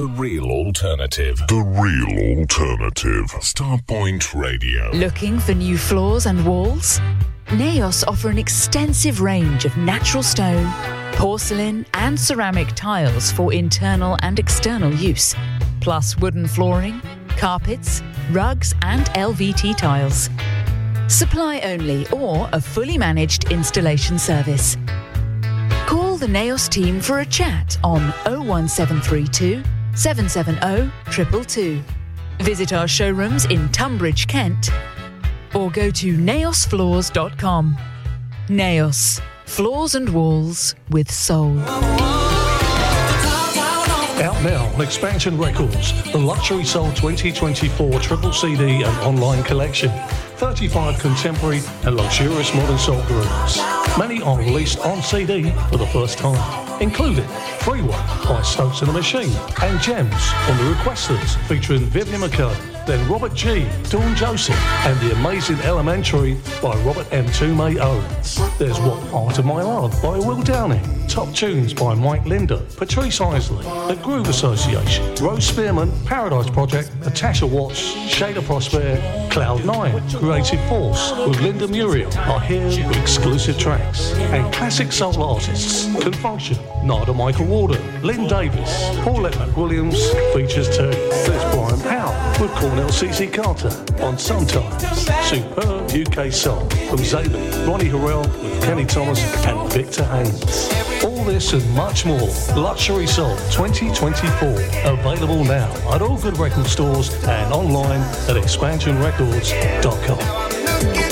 The real alternative. The real alternative. Starpoint Radio. Looking for new floors and walls? Naos offer an extensive range of natural stone, porcelain, and ceramic tiles for internal and external use, plus wooden flooring, carpets, rugs, and LVT tiles. Supply only or a fully managed installation service. Call the Naos team for a chat on 01732 770 222. Visit our showrooms in Tunbridge, Kent, or go to naosfloors.com. Naos, floors and walls with soul. Out now on Expansion Records, the Luxury Soul 2024 triple CD and online collection. 35 contemporary and luxurious modern soul grooves. Many are released on CD for the first time, including Free One by Stokes and the Machine and Gems on the Requesters featuring Vivian McCurdy, then Robert G, Dawn Joseph, and The Amazing Elementary by Robert M. Toomey Owens. There's What Part of My Love by Will Downing, Top Tunes by Mike Linder, Patrice Isley, The Groove Association, Rose Spearman, Paradise Project, Natasha Watts, Shada Prosper, Cloud Nine, Creative Force with Linda Muriel are here with exclusive tracks. And classic soul artists can function. Narada Michael Walden, Lynn Davis, Paulette McWilliams features too. There's Brian Powell with Cornell CC Carter on Sometimes. Superb UK soul from Zayn, Ronnie Harrell with Kenny Thomas and Victor Haynes. All this and much more. Luxury Soul 2024. Available now at all good record stores and online at expansionrecords.com.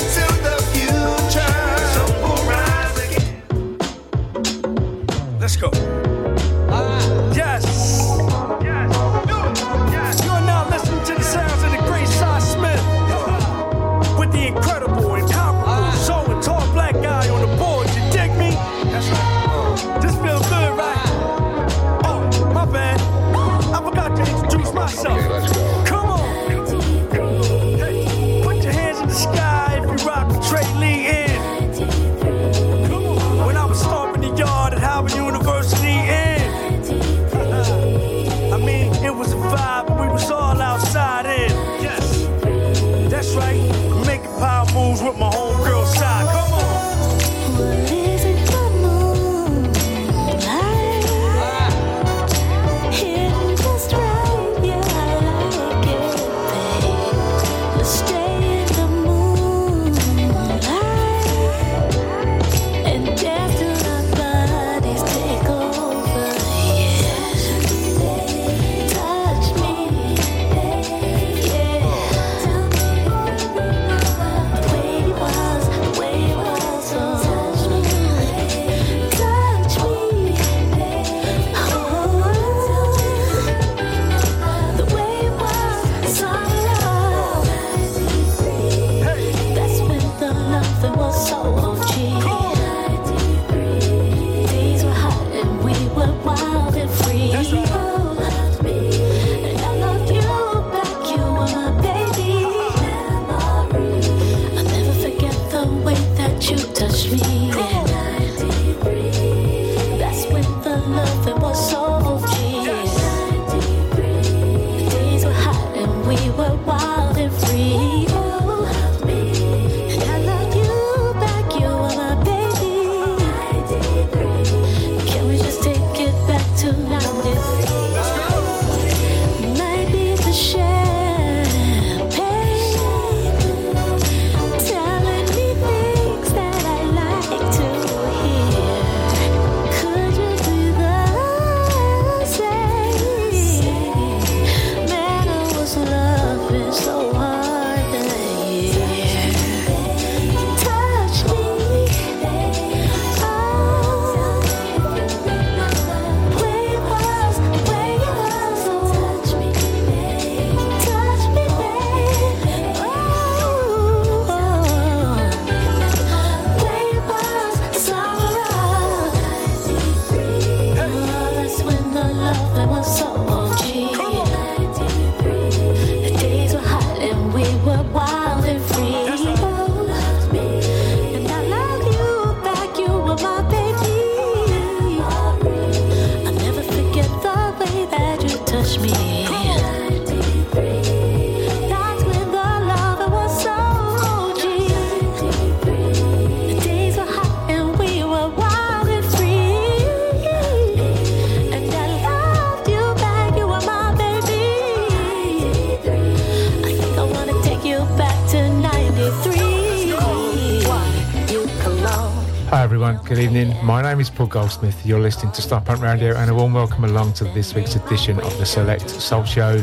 name is Paul Goldsmith. You're listening to Starpoint Radio, and a warm welcome along to this week's edition of the Select Soul Show.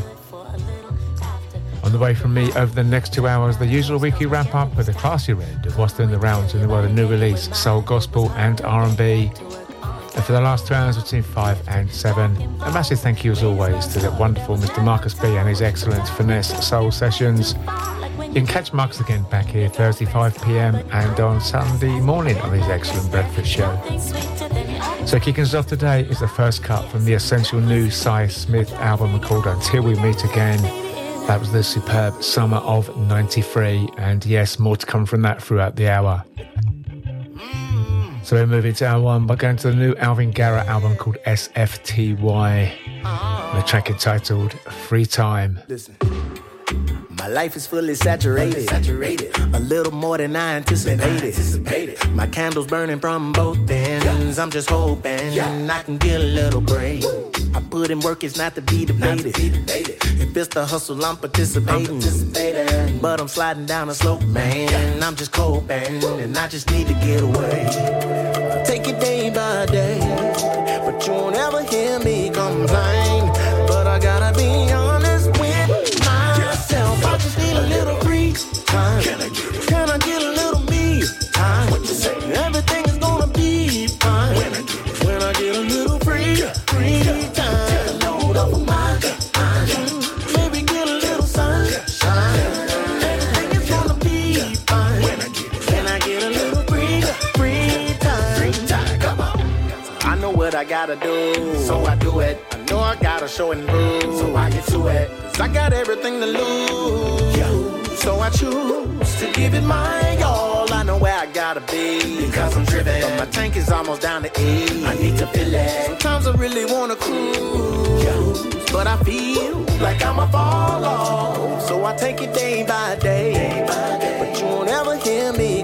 On the way from me over the next two hours, the usual weekly wrap up with a classier end of what's doing the rounds in the world of new release, soul, gospel, and R&B. And for the last two hours between five and seven, a massive thank you as always to the wonderful Mr. Marcus B and his excellent finesse soul sessions. You can catch Marcus again back here Thursday 5 pm and on Sunday morning on his excellent breakfast show. So kicking us off today is the first cut from the essential new Cy Smith album called Until We Meet Again. That was the superb summer of 93 and yes, more to come from that throughout the hour. So we're moving to hour one by going to the new Alvin Garrett album called SFTY. The track entitled Free Time. Listen. My life is fully saturated. saturated. A little more than I anticipated. anticipated. My candles burning from both ends. I'm just hoping yeah. I can get a little break. I put in work, it's not to be debated. To be debated. If it's the hustle, I'm participating. I'm participating. But I'm sliding down a slope, man. I'm just coping, and I just need to get away. Take it day by day, but you won't ever hear me complain. Gotta do, so I do it. I know I gotta show and prove, so I get to it. Cause I got everything to lose. Yeah. So I choose to give it my all. I know where I gotta be because I'm driven. But my tank is almost down to E. I need to fill it. Sometimes I really wanna cruise, Yeah. but I feel like I'ma fall off. So I take it day by day. day, by day. But you won't ever hear me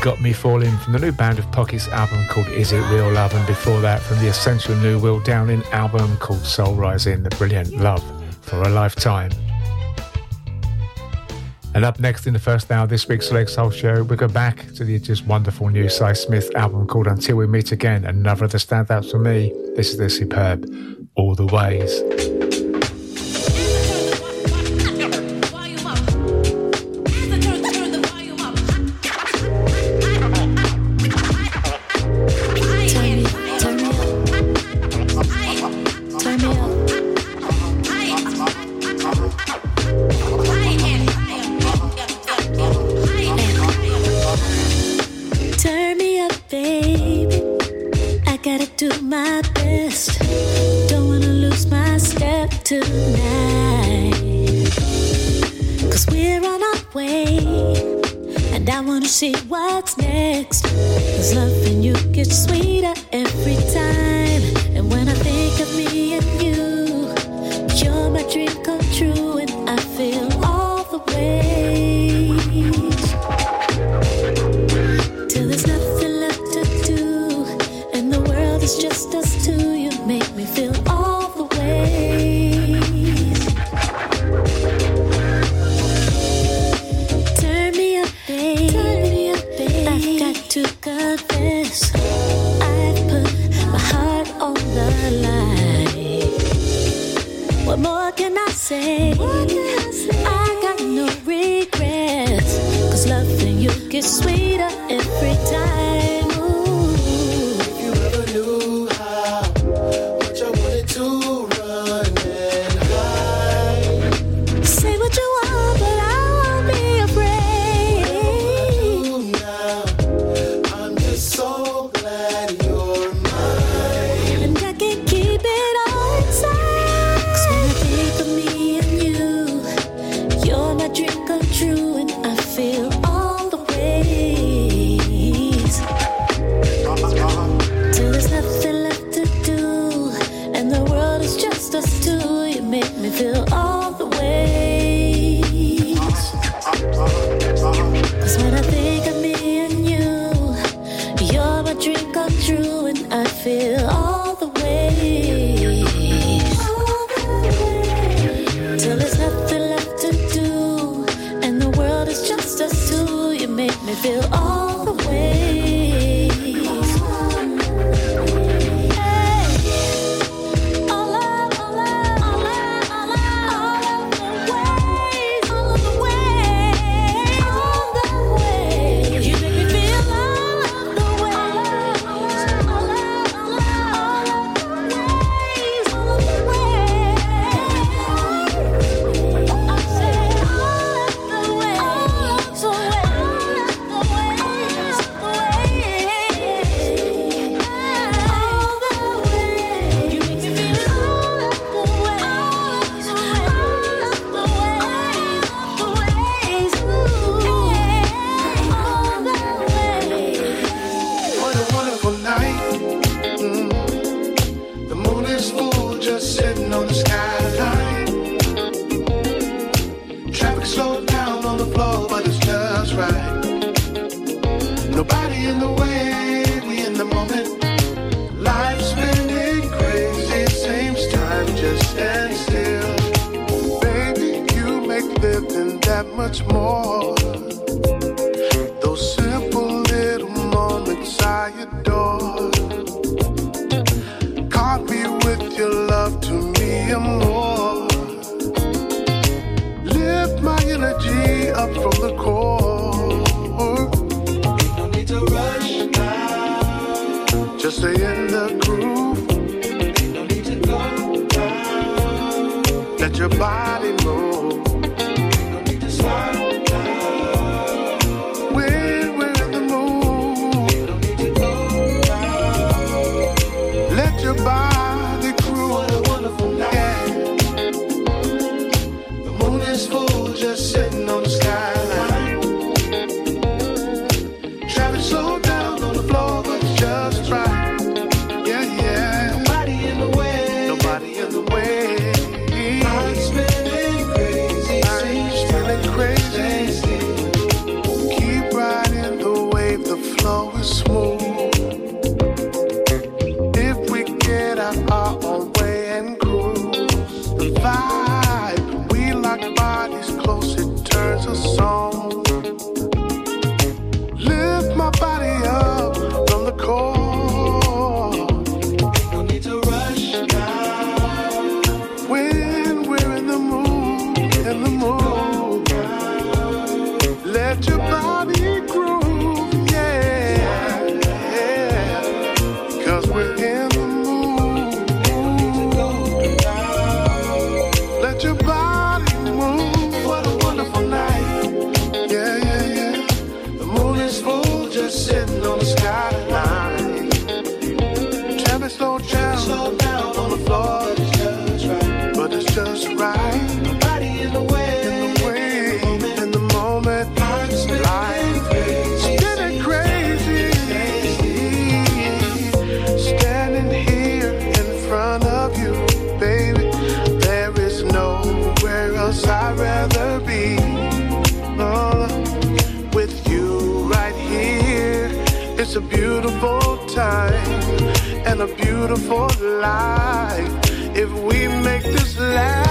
Got Me Falling from the new Band of Pockets album called Is It Real Love, and before that from the Essential New Will Downing album called Soul Rising, the brilliant Love for a Lifetime. And up next in the first hour of this week's Select Soul Show, we go back to the just wonderful new Si Smith album called Until We Meet Again, another of the standouts for me. This is the superb All the Ways. beautiful life if we make this last.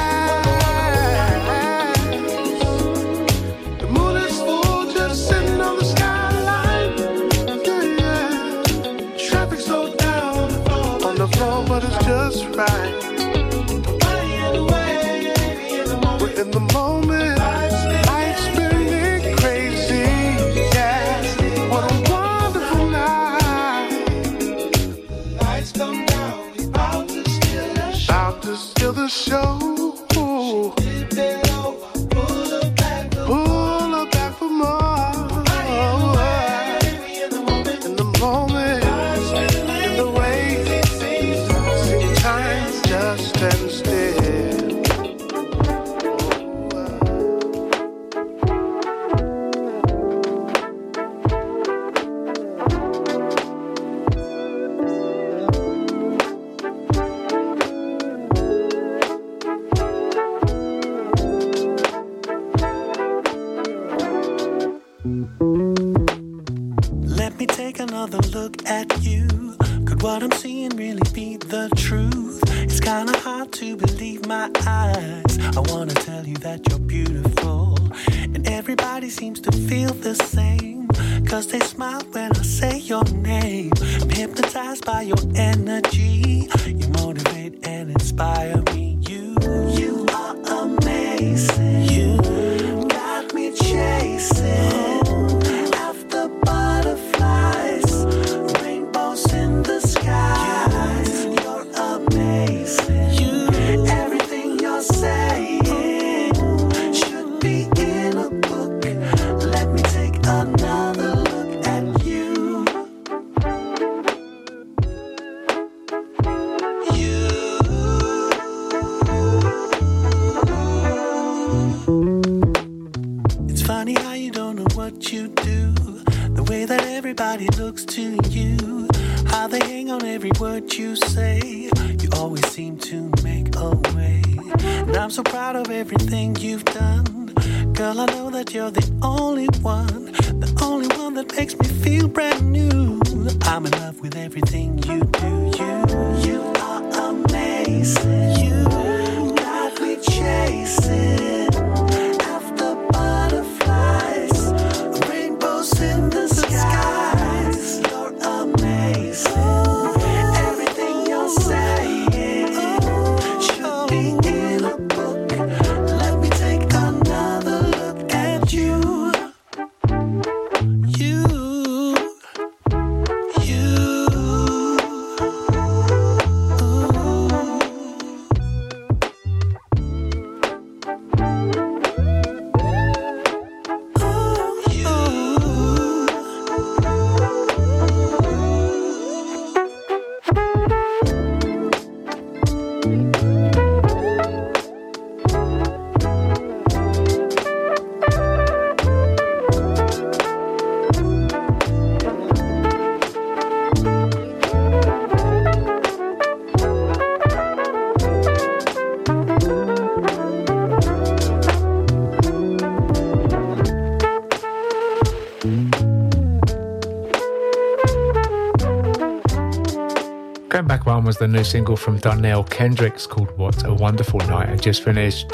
the new single from Darnell Kendricks called What a Wonderful Night, I just finished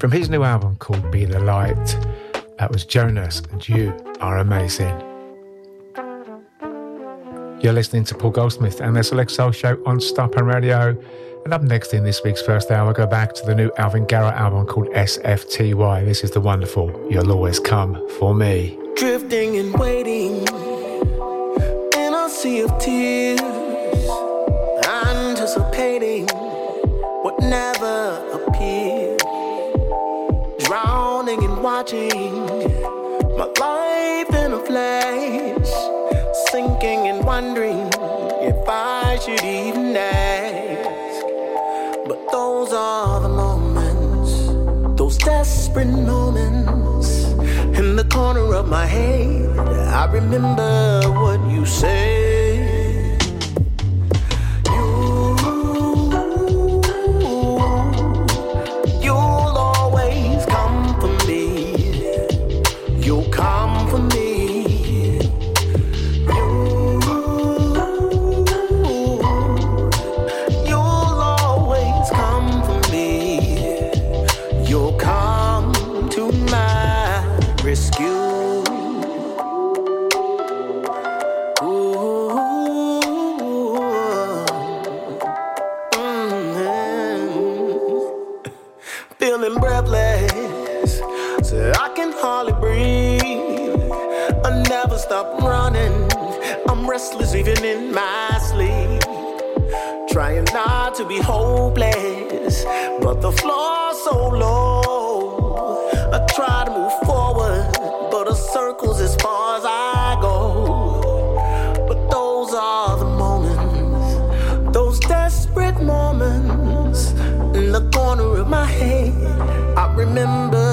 from his new album called Be the Light. That was Jonas, and you are amazing. You're listening to Paul Goldsmith and the Select Soul Show on Starpoint Radio. And up next in this week's first hour, go back to the new Alvin Garrett album called SFTY. This is the wonderful You'll Always Come For Me. Drifting and waiting in a sea of tears. watching my life in a flash, sinking and wondering if I should even ask. But those are the moments, those desperate moments. In the corner of my head, I remember what you said. floor so low. I try to move forward, but the circle's as far as I go. But those are the moments, those desperate moments. In the corner of my head, I remember.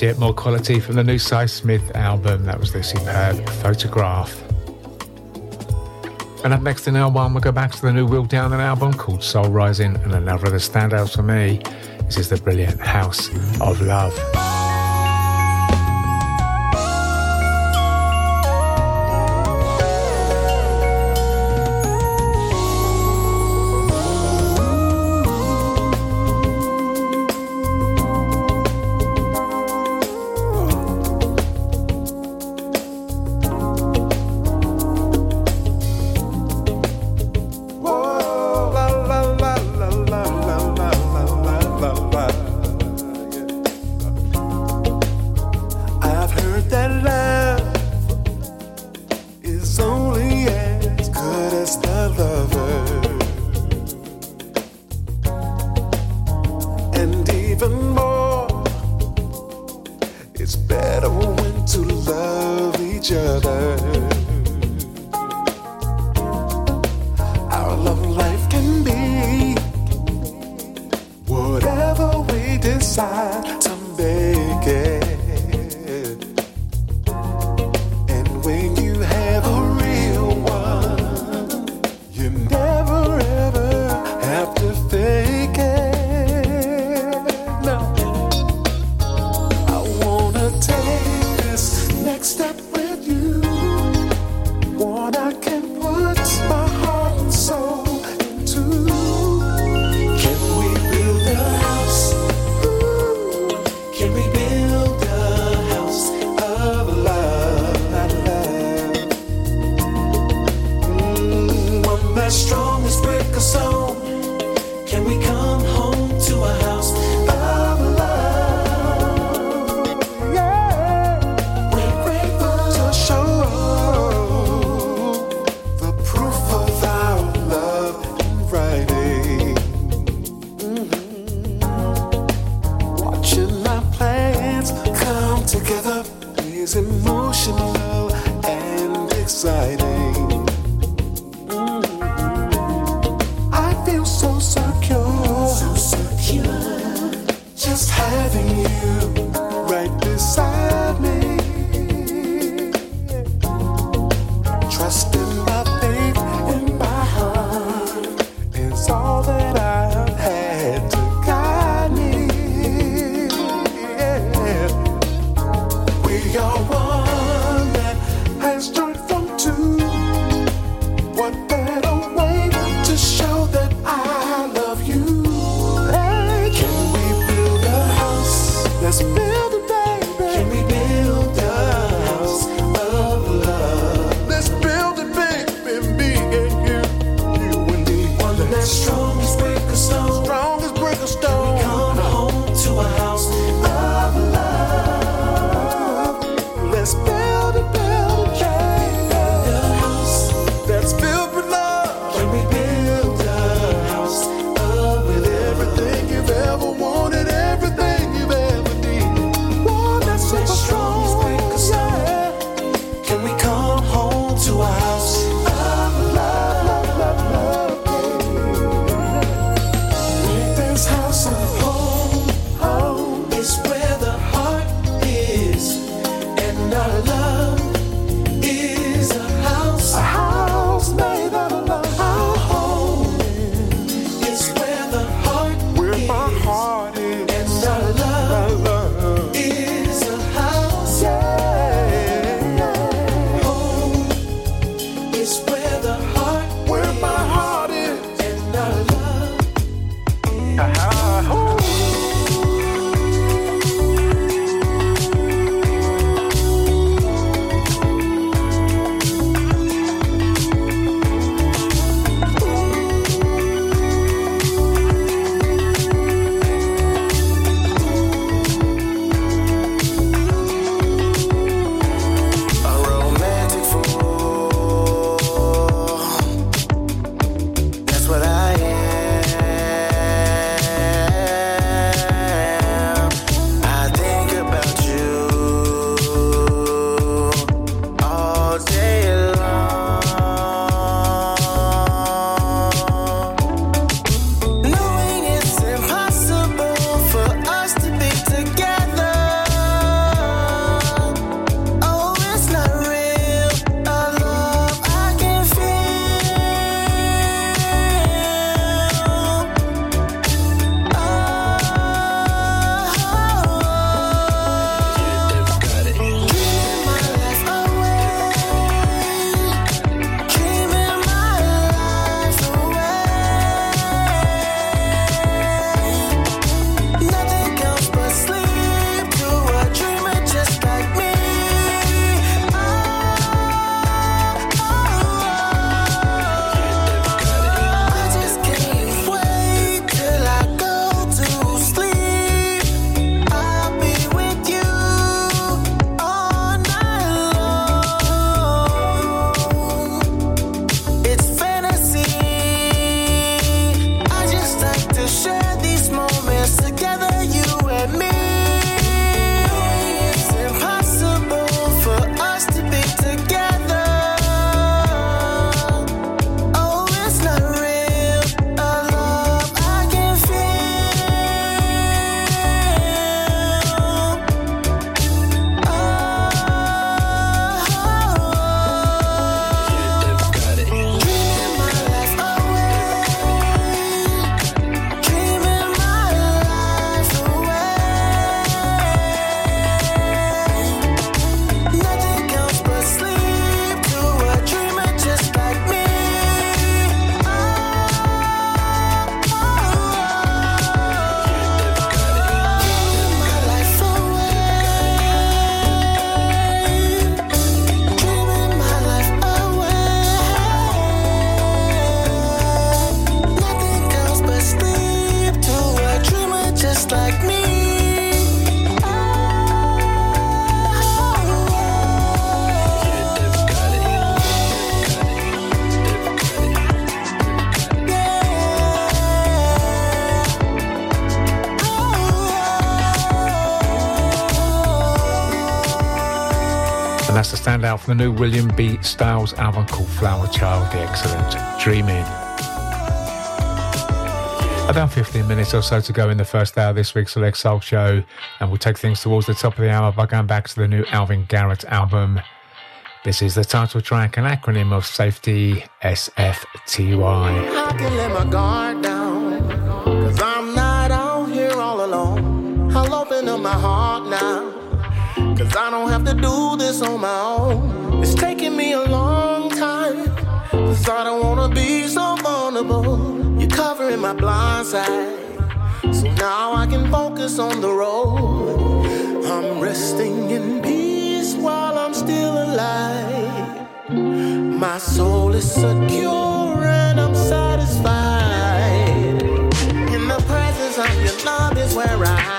Yet more quality from the new Sy Smith album. That was the superb photograph. And up next in L1, we'll go back to the new Will Downing album called Soul Rising, and another of the standouts for me. This is the brilliant House of Love. The new William B. Styles album called Flower Child, the excellent Dreaming. About 15 minutes or so to go in the first hour of this week's Select Soul Show, and we'll take things towards the top of the hour by going back to the new Alvin Garrett album. This is the title track, an acronym of Safety SFTY. You're my blind side. So now I can focus on the road. I'm resting in peace while I'm still alive. My soul is secure and I'm satisfied. In the presence of your love is where I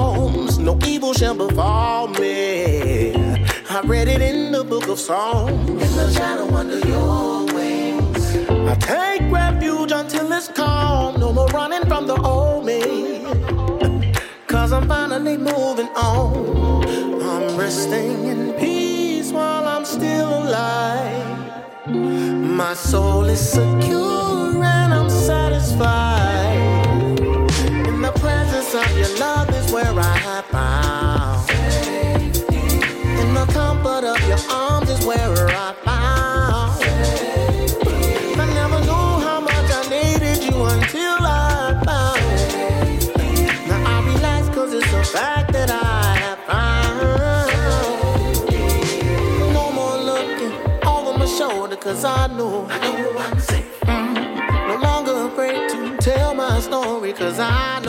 is in your palms. No evil shall befall me. I read it in the book of Psalms. In the shadow under your wings. I take refuge until it's calm. No more running from the old me. Cause I'm finally moving on. I'm resting in peace while I'm still alive. My soul is secure and I'm satisfied. In the presence of your love where I have found. In the comfort of your arms is where I found. I never knew how much I needed you until I found. Now I relax cause it's a fact that I have found. No more looking over my shoulder cause I know, I know I'm safe. Mm. No longer afraid to tell my story cause I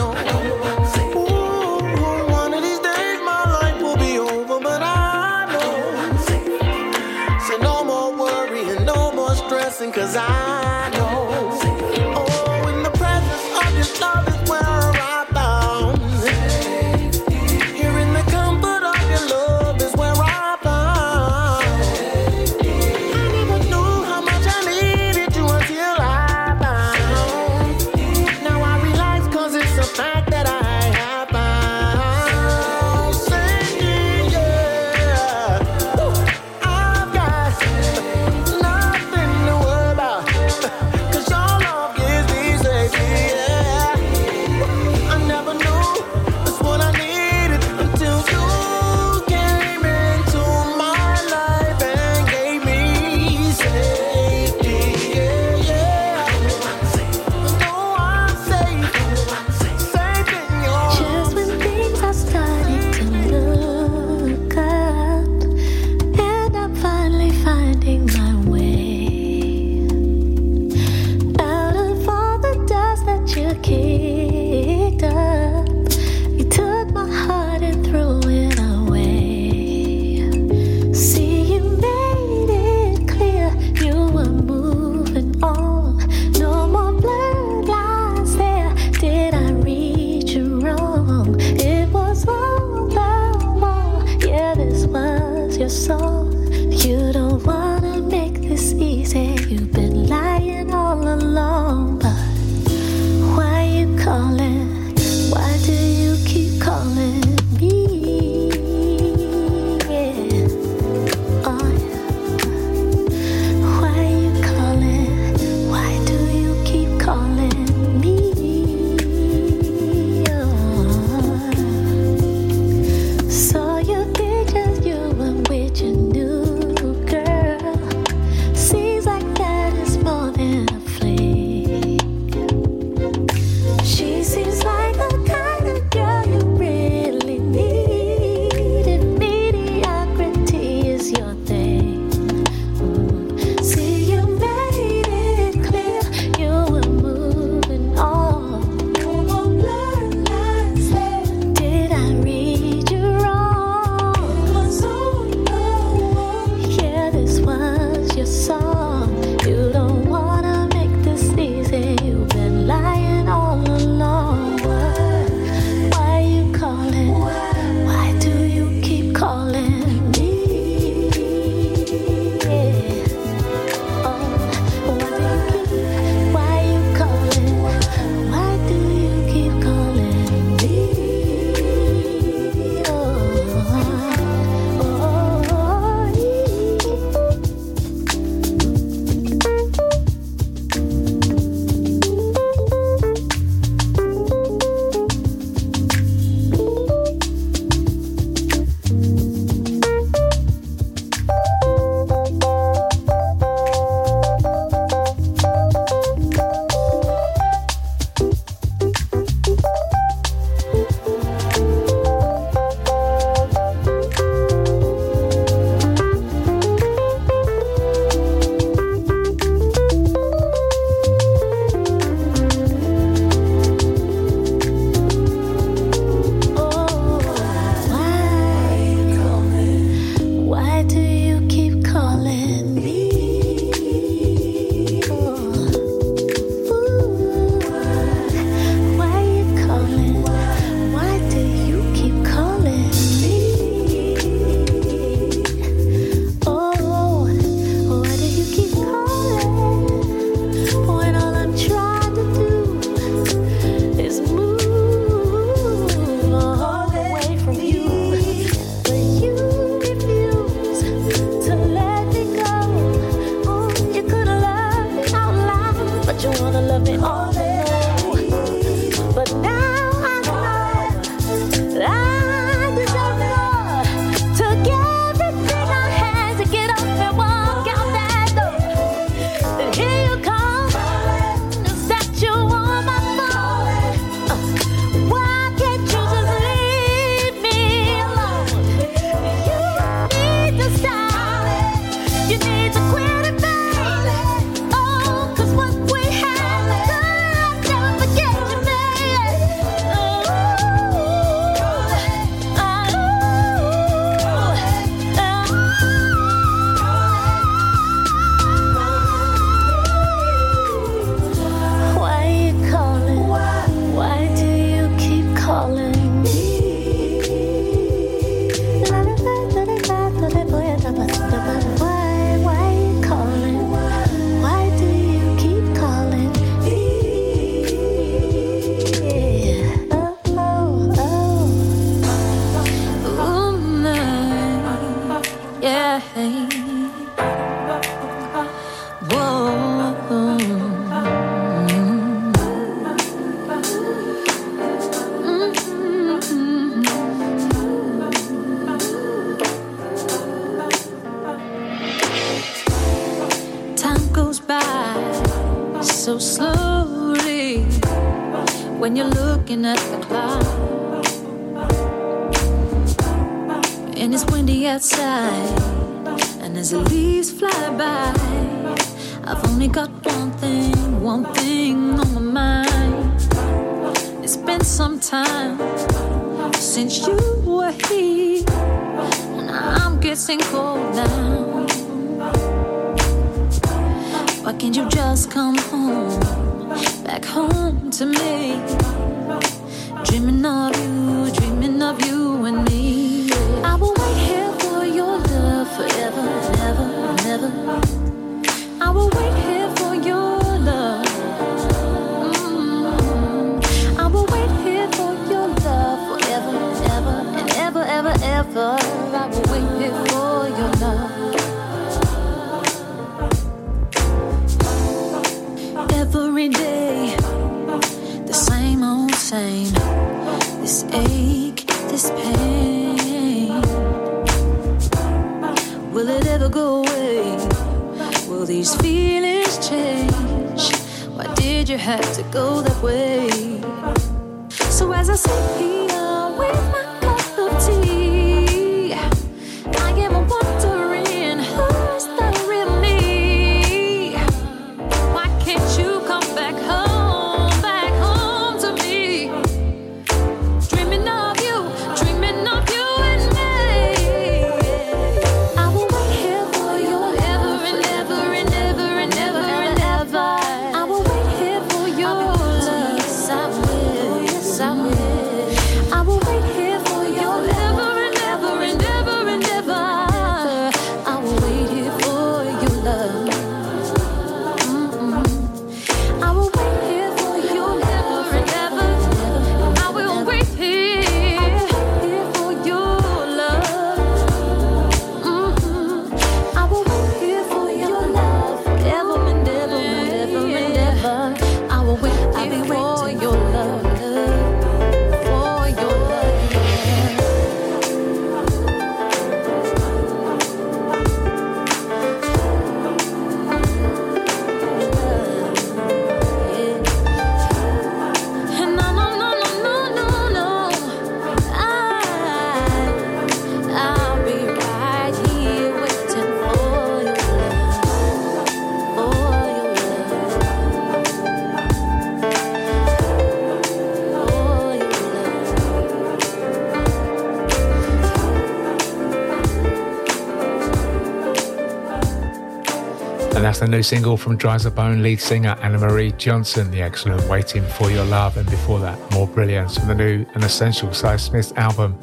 new single from Dries Bone lead singer Anna Marie Johnson, the excellent Waiting for Your Love. And before that, more brilliance from the new and essential Sy Smith album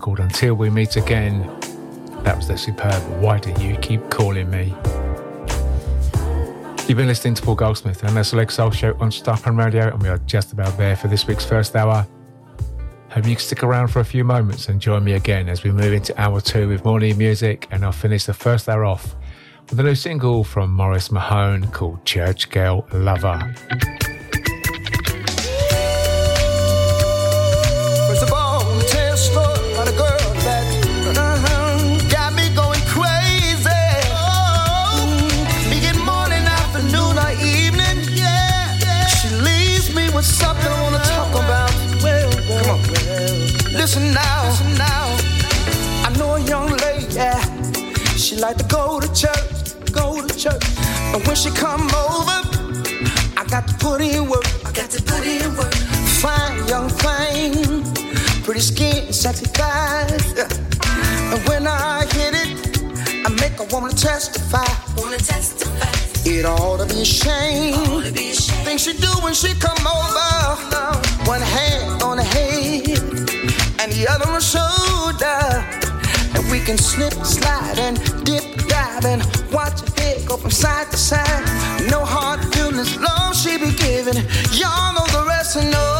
called Until We Meet Again. That was the superb Why Do You Keep Calling Me? You've been listening to Paul Goldsmith and the Select Soul Show on Starpoint Radio, and we are just about there for this week's first hour. Hope you can stick around for a few moments and join me again as we move into hour two with more new music, and I'll finish the first hour off with a new single from Morris Mahone called Church Girl Lover. First of all, I'm tell you a story about a girl that uh-huh, got me going crazy. Be morning, afternoon, or evening. She leaves me with something I wanna talk about. Come on. Listen now. Listen now. I know a young lady. Yeah. She like to go to And when she come over, I got to put in work. I got to put in work. Fine young thing, pretty skin, sexy thighs. And when I hit it, I make a woman testify. Wanna testify? It ought to be a shame. Things she do when she come over. One hand on the head and the other on the shoulder. And we can slip, slide, and dip, dive, and watch side to side. No hard feelings, long she be giving. Y'all know the rest, and no.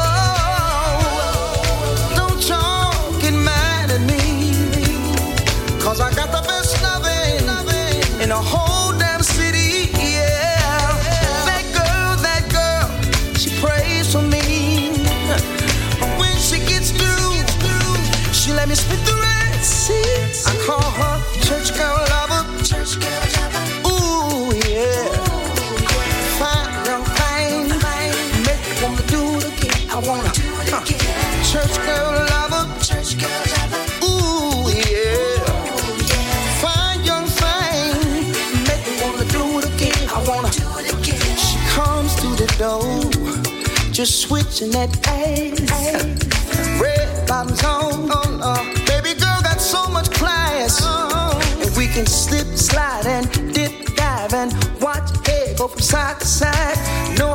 Just switching that ass. Red bottoms on. Oh, oh. Baby girl got so much class. And we can slip, slide, and dip, dive, and watch head go from side to side. No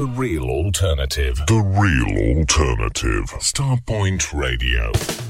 The real alternative. The real alternative. Starpoint Radio.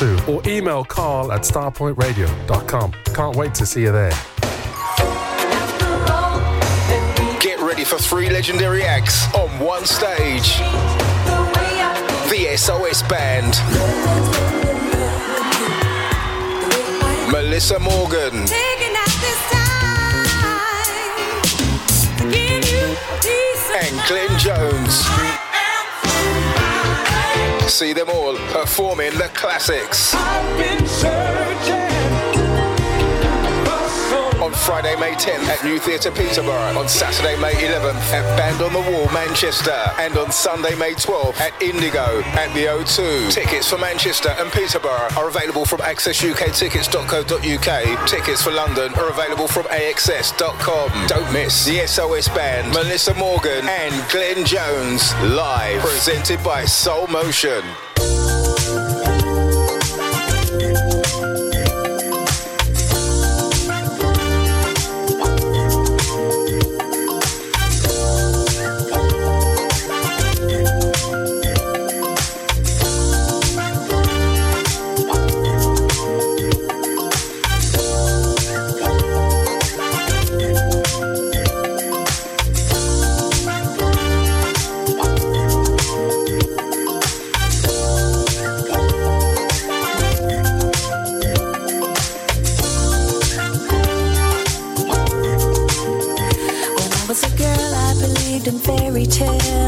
or email carl at starpointradio.com. Can't wait to see you there. Get ready for three legendary acts on one stage. The SOS Band. Meli'sa Morgan. And Glenn Jones. See them all performing the classics. On Friday, May 10th at New Theatre Peterborough. On Saturday, May 11th at Band on the Wall, Manchester. And on Sunday, May 12th at Indigo at the O2. Tickets for Manchester and Peterborough are available from accessuktickets.co.uk. Tickets for London are available from axs.com. Don't miss the SOS Band, Meli'sa Morgan and Glenn Jones live. Presented by Soul Motion. In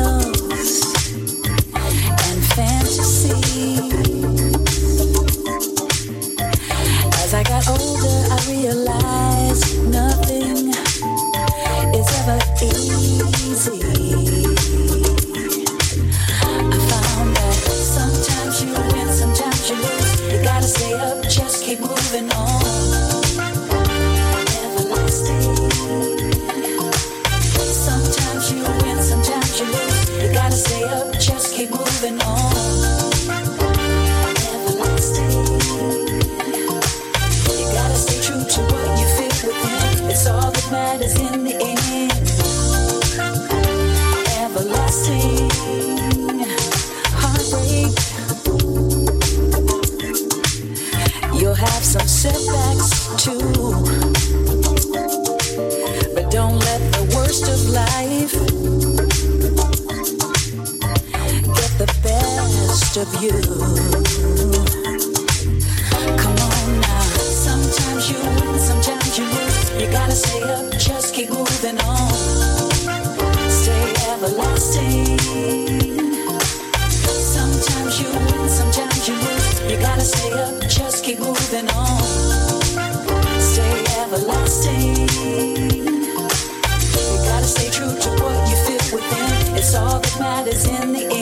best of you. Come on now. Sometimes you win, sometimes you lose. You gotta stay up, just keep moving on. Stay everlasting. Sometimes you win, sometimes you lose. You gotta stay up, just keep moving on. Stay everlasting. You gotta stay true to what you feel within. It's all that matters in the end.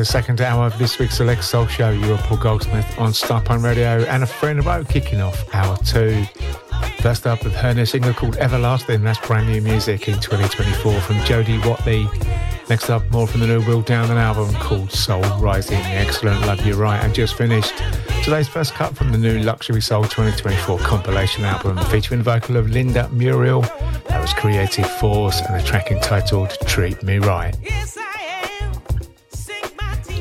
The second hour of this week's Select Soul Show. You're Paul Goldsmith on Starpoint Radio and a friend of ours kicking off hour two. First up with her new single called Everlasting. That's brand new music in 2024 from Jody Watley. Next up, more from the new Will Downing album called Soul Rising. Excellent Love You Right. And just finished today's first cut from the new Luxury Soul 2024 compilation album featuring the vocal of Linda Muriel. That was Creative Force and a track entitled Treat Me Right.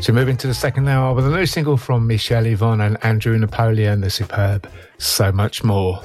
So moving to the second hour with a new single from Michelle Yvonne and Andrew Napoleon, the superb So Much More.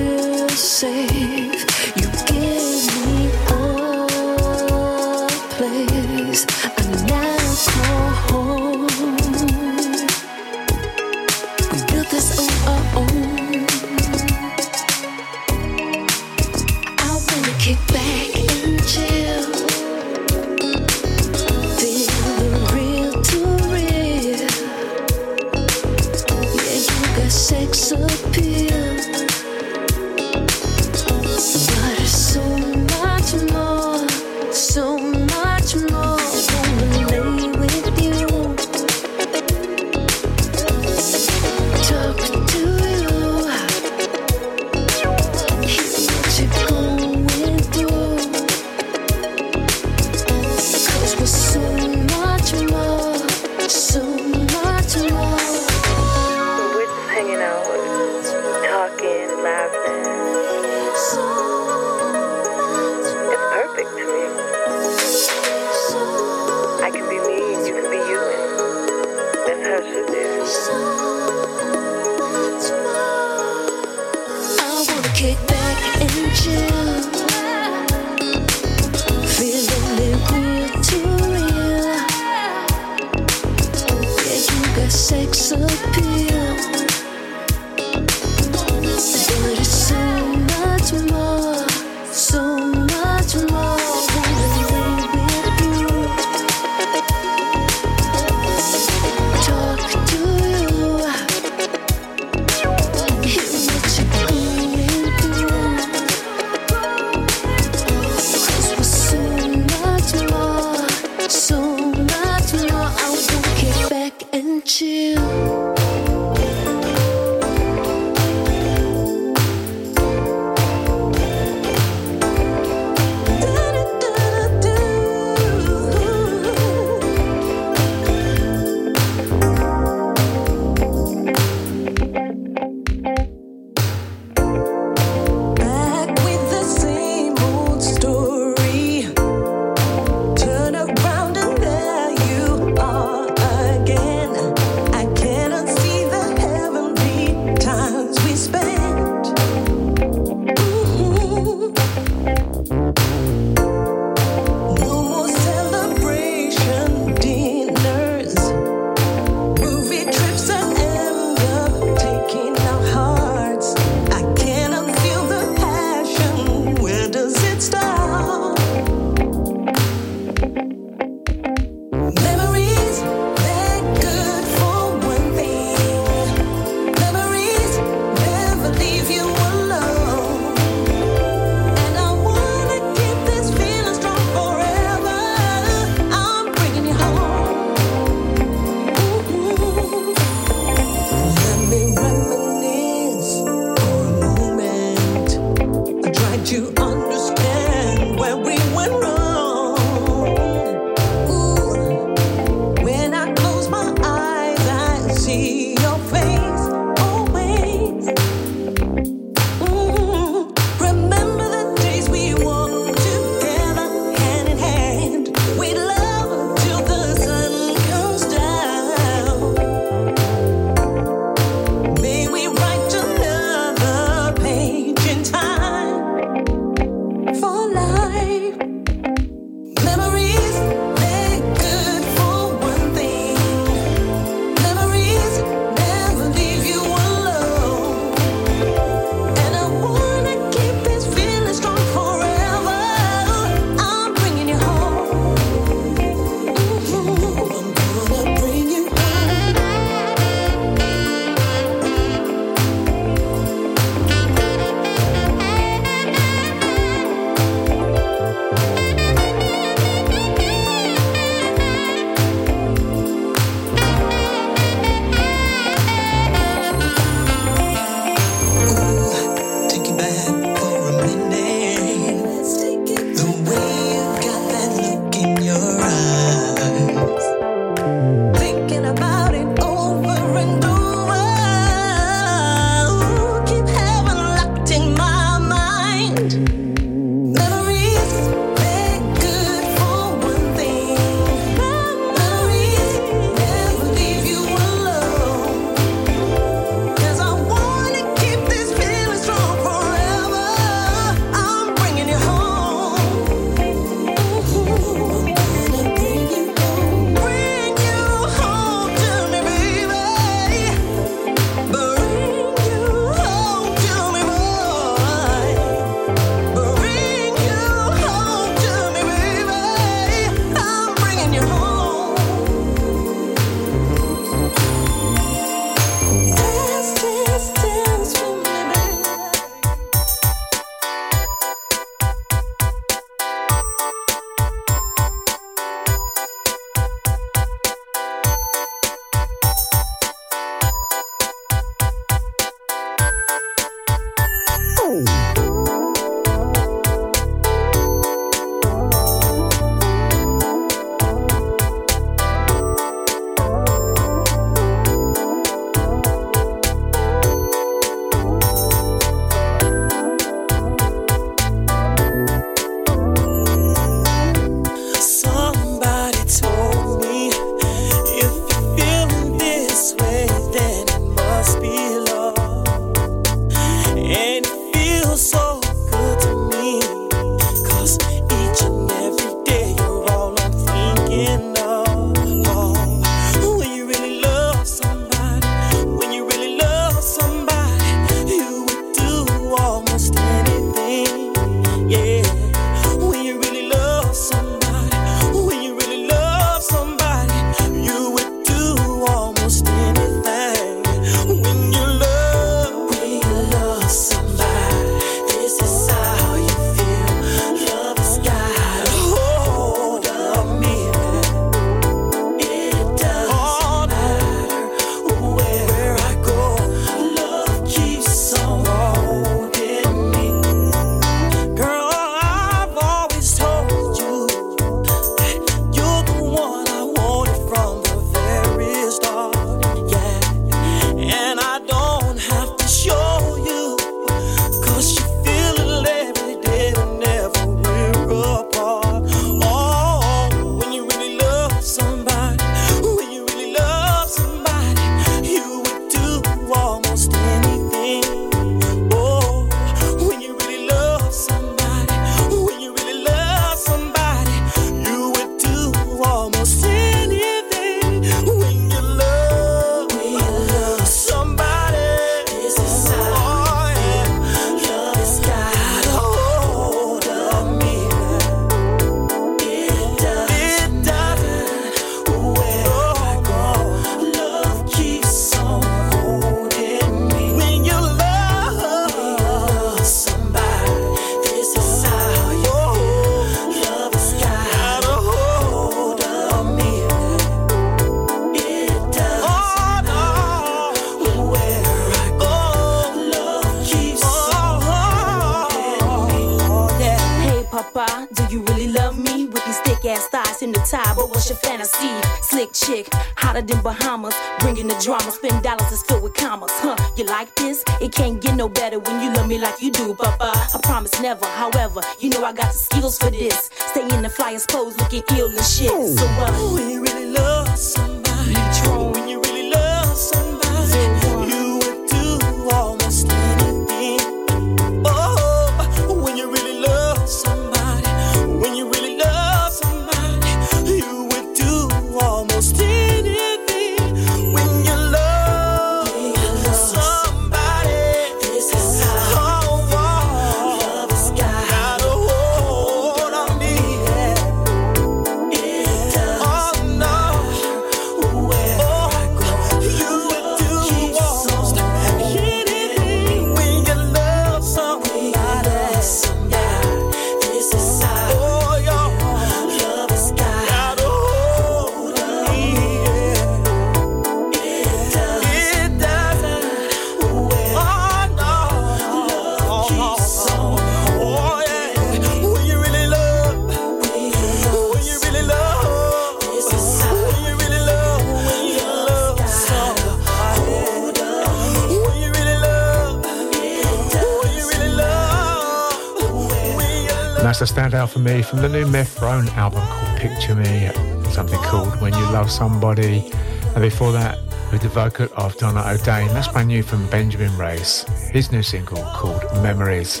Standout for me from the new Meth Throne album called Picture Me, something called When You Love Somebody. And before that, with the vocal of Donna O'Dane, that's brand new from Benjamin Race, his new single called Memories.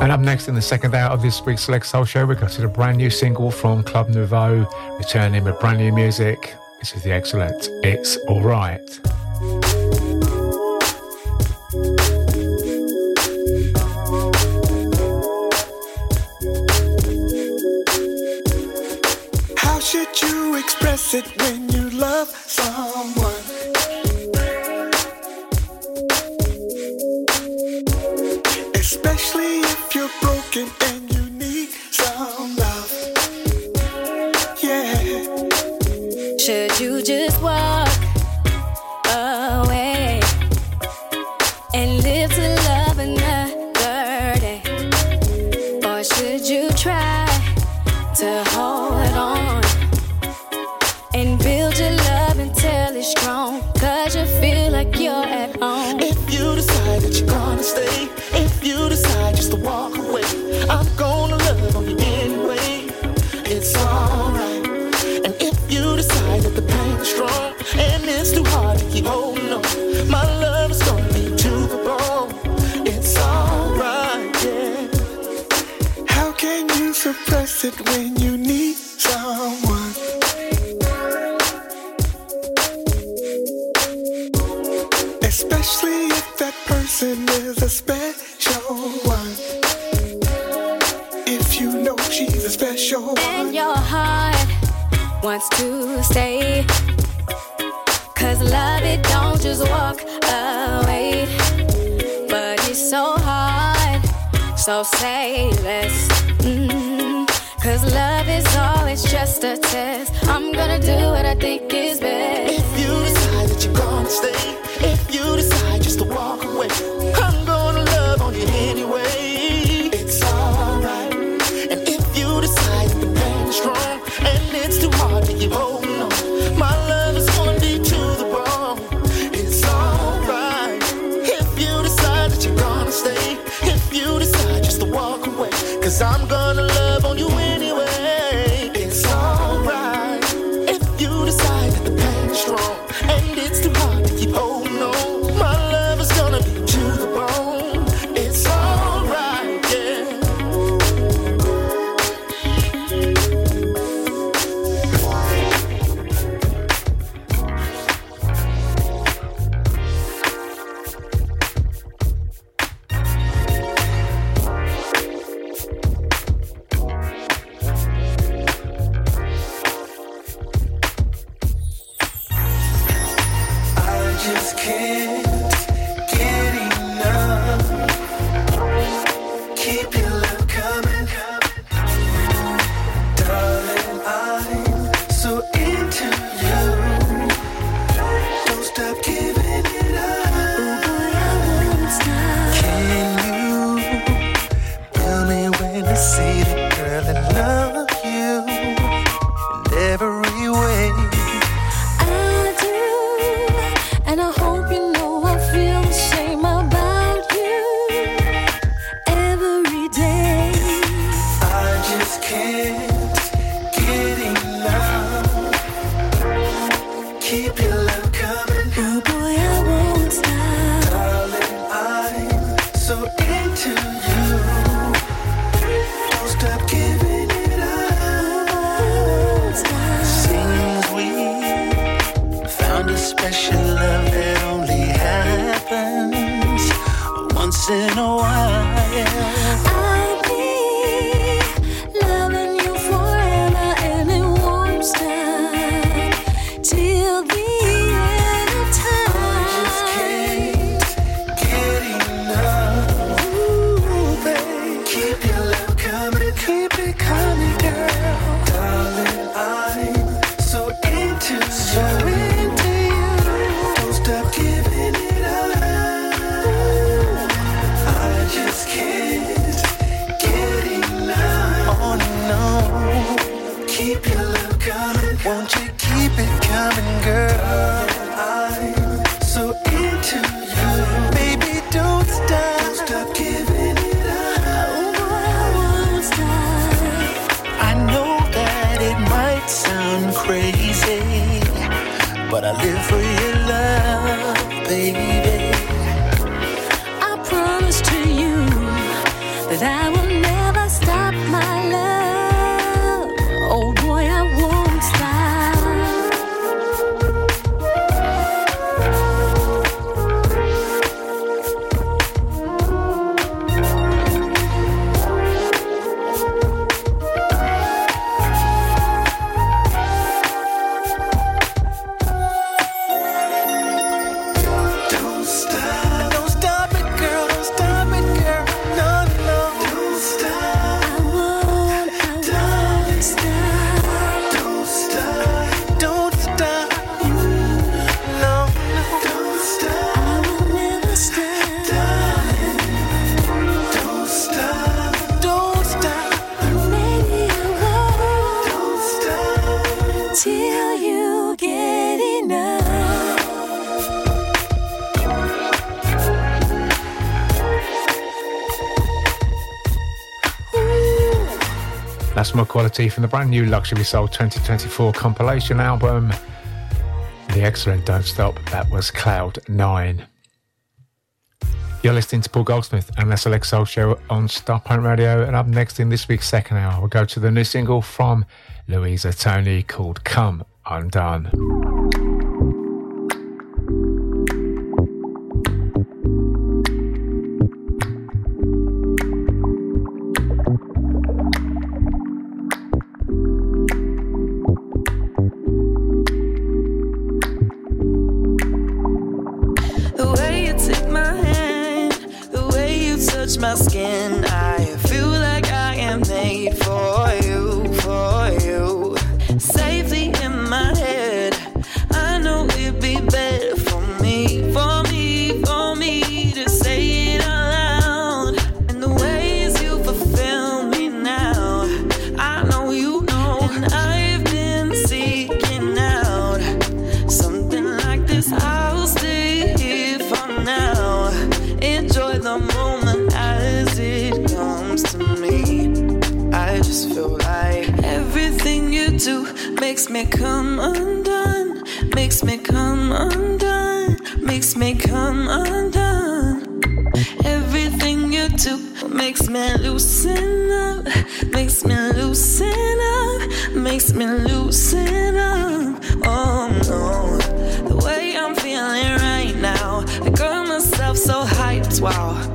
And up next in the second hour of this week's Select Soul Show, we got a brand new single from Club Nouveau, returning with brand new music. This is the excellent It's Alright. From the brand new Luxury Soul 2024 compilation album. The excellent Don't Stop, that was Cloud 9. You're listening to Paul Goldsmith and the Select Soul Show on Starpoint Radio. And up next in this week's second hour, we'll go to the new single from Louisa Tony called Come Undone. my skin. makes me come undone, makes me come undone, makes me come undone. Everything you do makes me loosen up, makes me loosen up, makes me loosen up. Oh no, the way I'm feeling right now, I got myself so hyped, wow.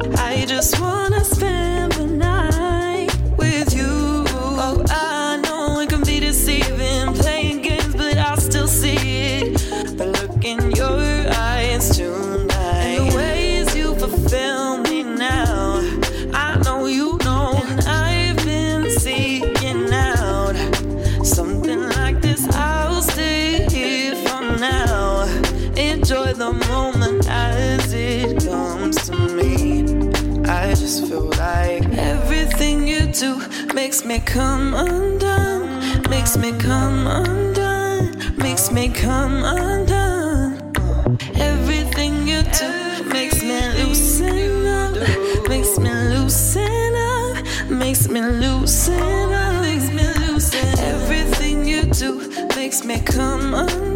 Makes me come undone, makes me come undone, makes me come undone. Everything you do makes me loosen up, makes me loosen up, makes me loosen up, makes me loosen. Everything you do makes me come undone,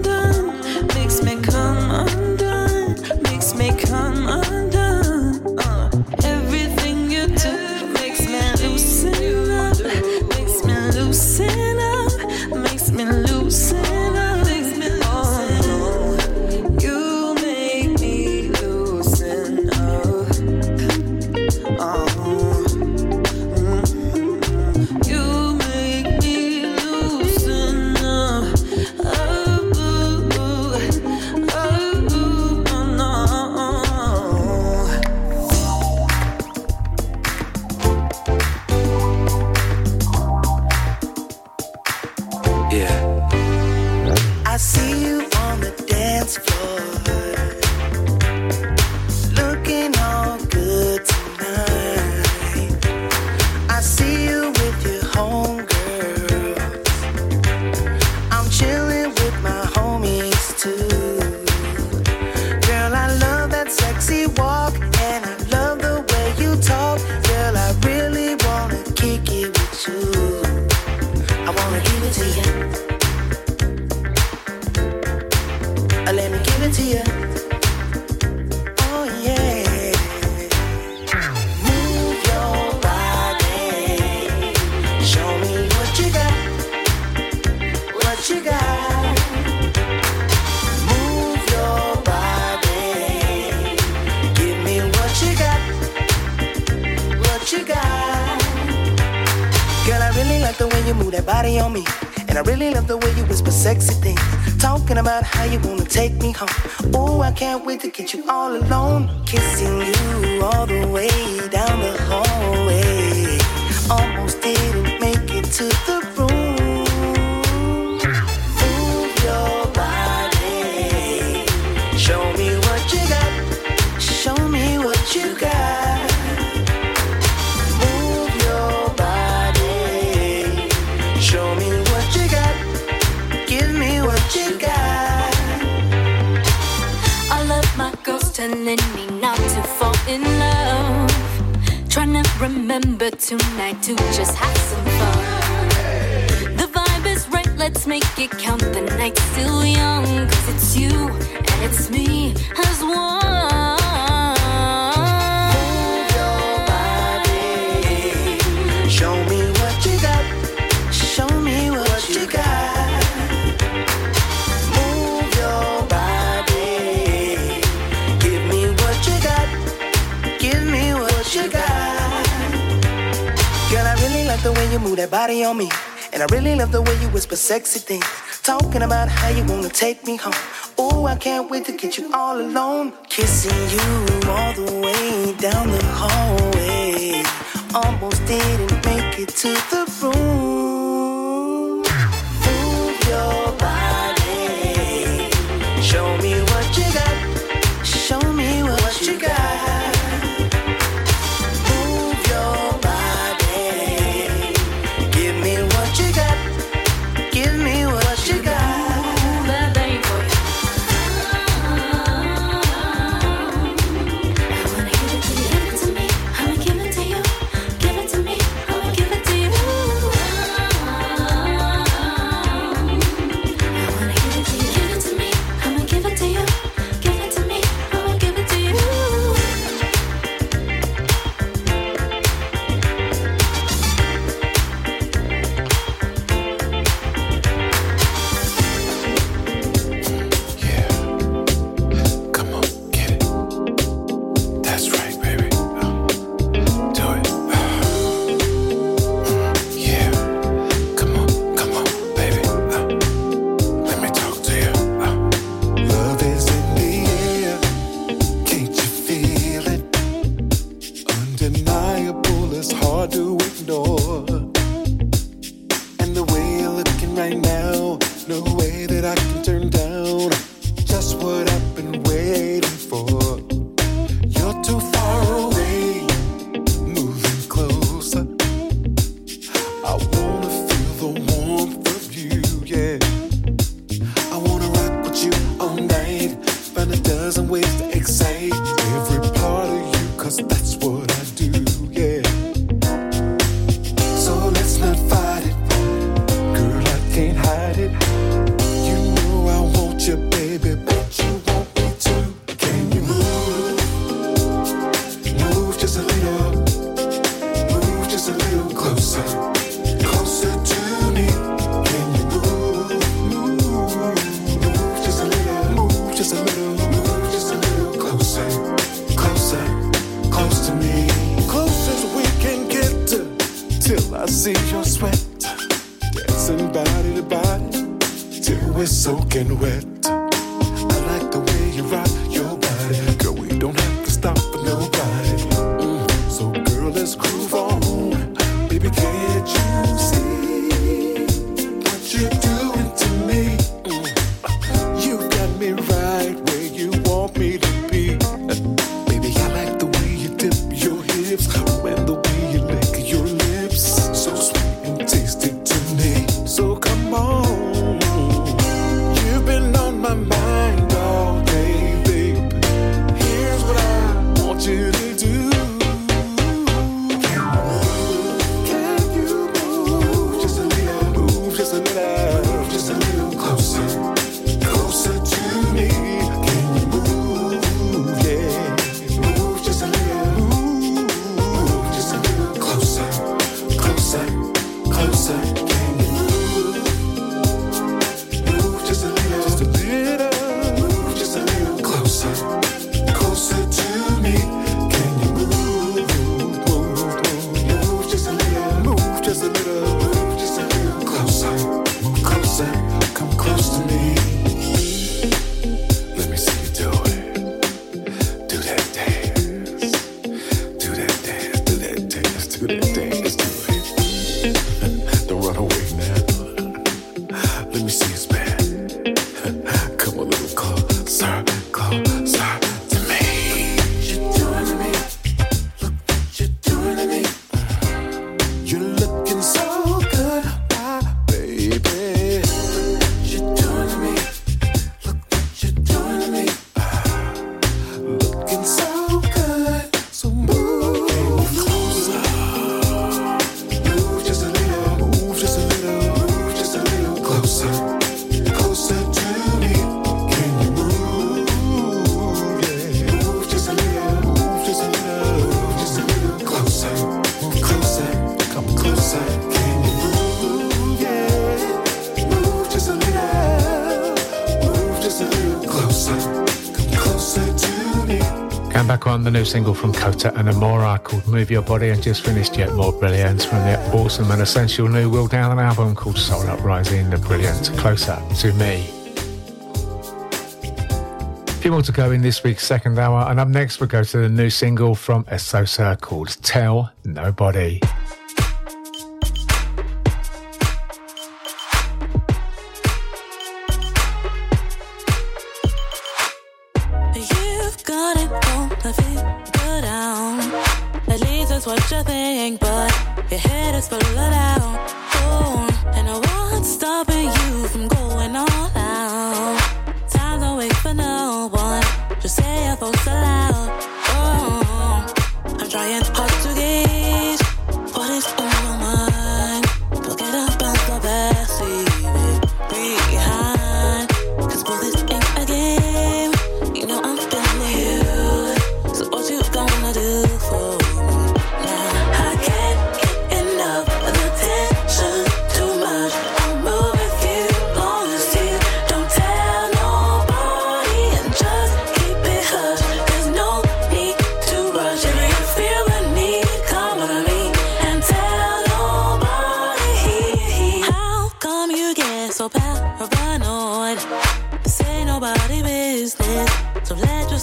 really like the way you move that body on me. And I really love the way you whisper sexy things. Talking about how you wanna take me home. Oh, I can't wait to get you all alone. Kissing you all the way down the hallway. Almost didn't remember tonight to just have some fun. The vibe is right, let's make it count. The night's still young, cause it's you and it's me as one. You move that body on me. And I really love the way you whisper sexy things. Talking about how you wanna take me home. Oh, I can't wait to get you all alone. Kissing you all the way down the hallway. Almost didn't make it to the room. your sweat, dancing body to body till we're soaking wet. I like the way you rock your body, girl. We don't have to stop for nobody. Mm. So girl, let's cruise. New single from Kota and Amora called Move Your Body and just finished yet more brilliance from their awesome and essential new Will Down album called Soul Uprising, the brilliant Closer to Me. A few more to go in this week's second hour, and up next we'll go to the new single from Esosa called Tell Nobody.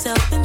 Feeling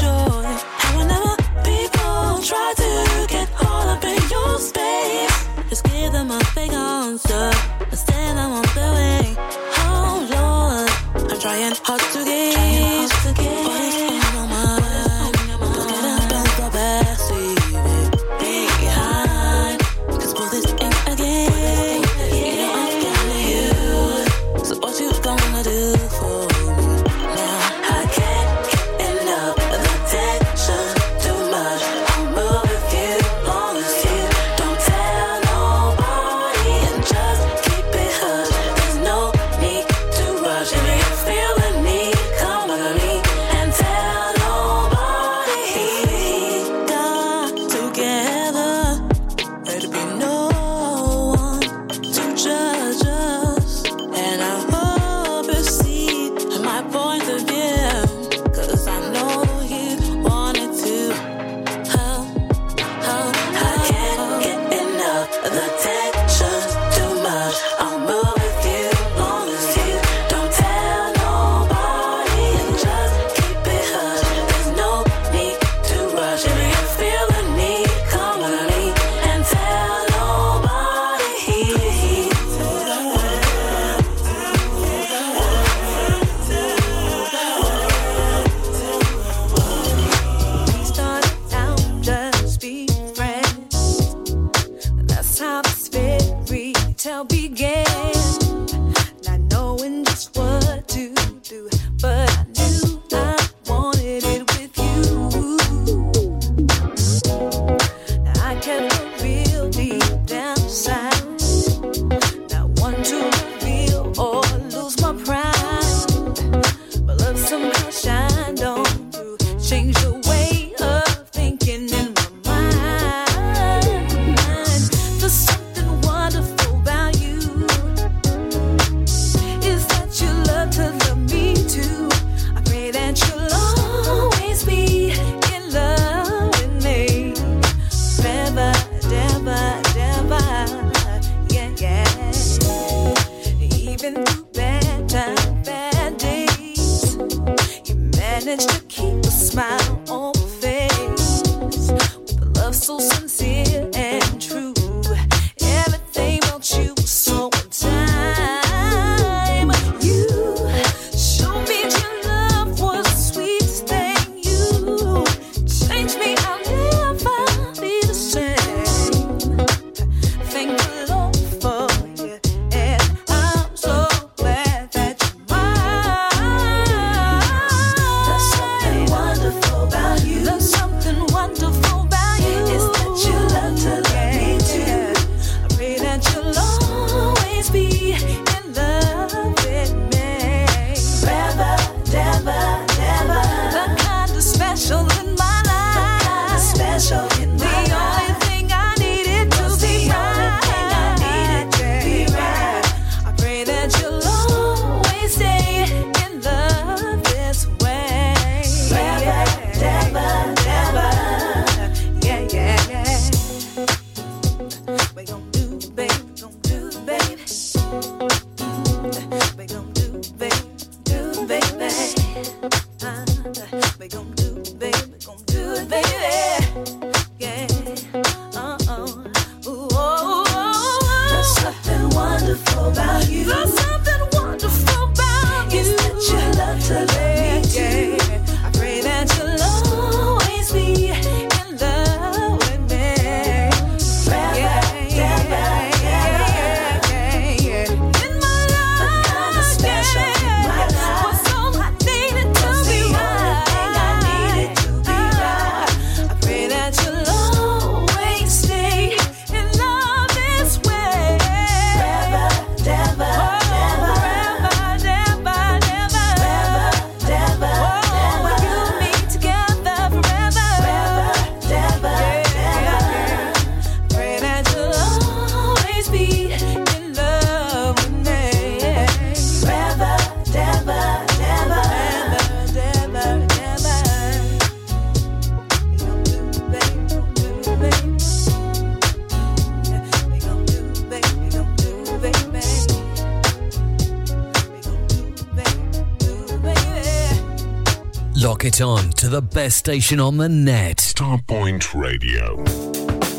best station on the net. Starpoint Radio.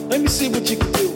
Let me see what you can do.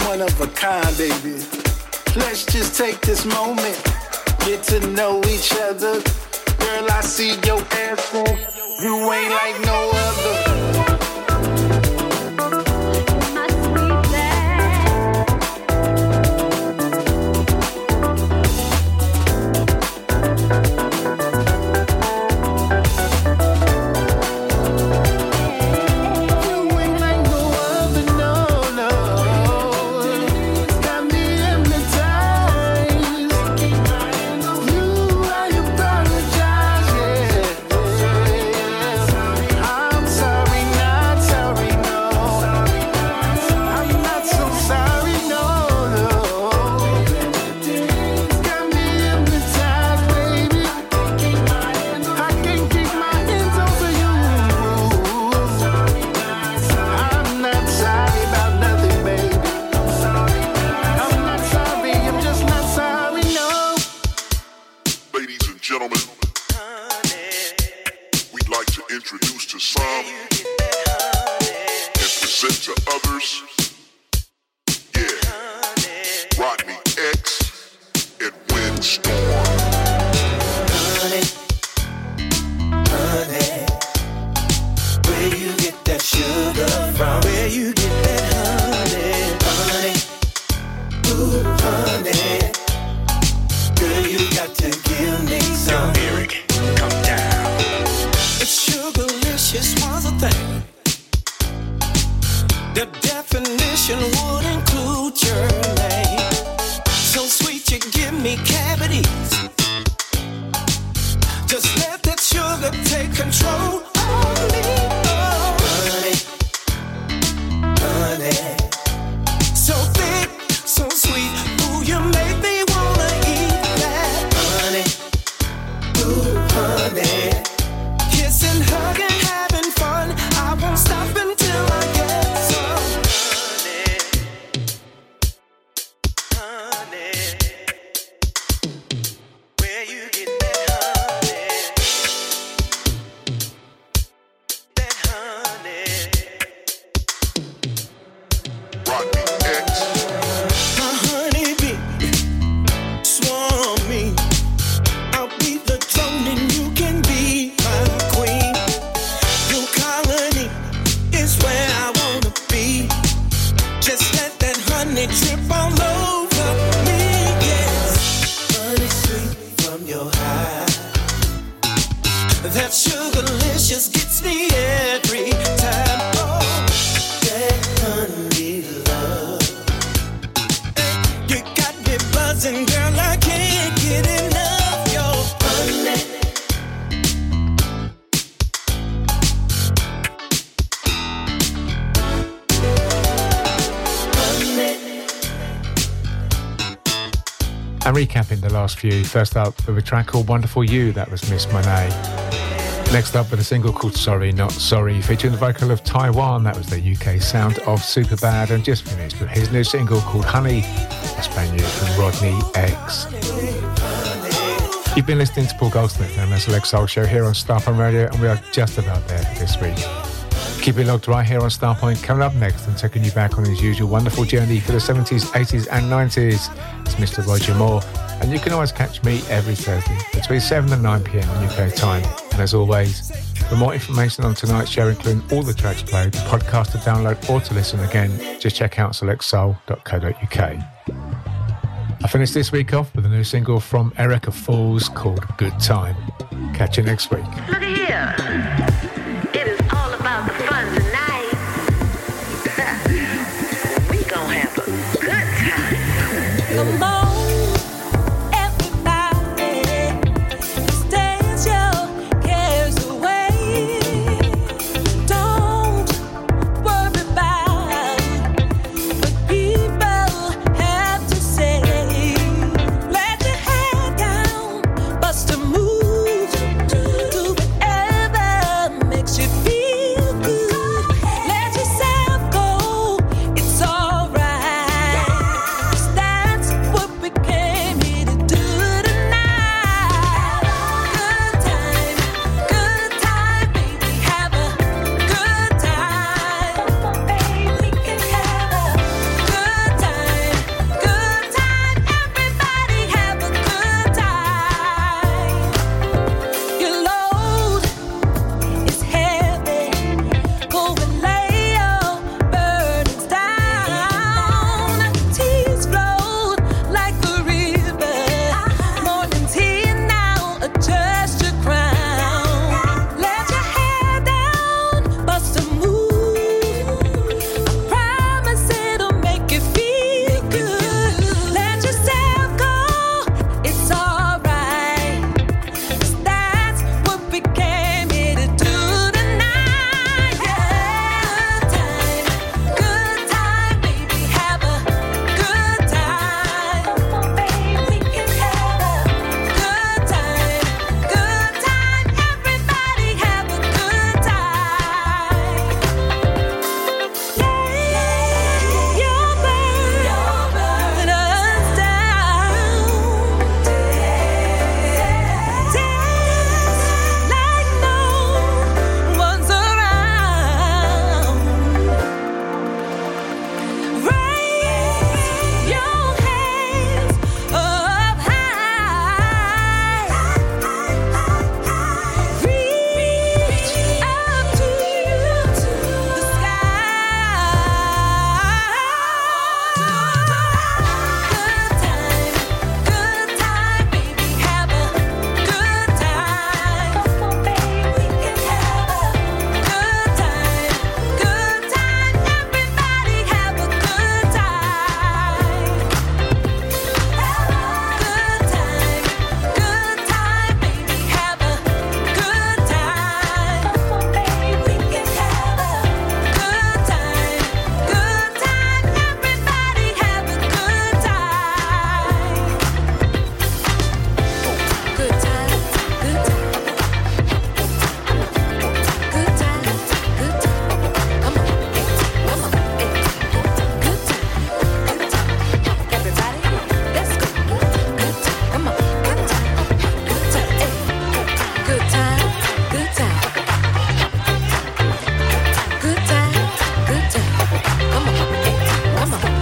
One of a kind, baby. Let's just take this moment, get to know each other. Girl, I see your ass. You ain't like no other. Last few, first up with a track called Wonderful You, that was Miss Monet. Next up with a single called Sorry Not Sorry, featuring the vocal of Taiwan, that was the UK sound of Superbad, and just finished with his new single called Honey, a new from Rodney X. You've been listening to Paul Goldsmith and the Select Soul Show here on Starpoint Radio, and we are just about there for this week. Keep it locked right here on Starpoint. Coming up next and taking you back on his usual wonderful journey for the 70s, 80s, and 90s. It's Mr. Roger Moore. And you can always catch me every Thursday between 7 and 9 pm UK time. And as always, for more information on tonight's show, including all the tracks played, the podcast to download or to listen again, just check out selectsoul.co.uk. I finished this week off with a new single from Erica Falls called Good Time. Catch you next week. Look here.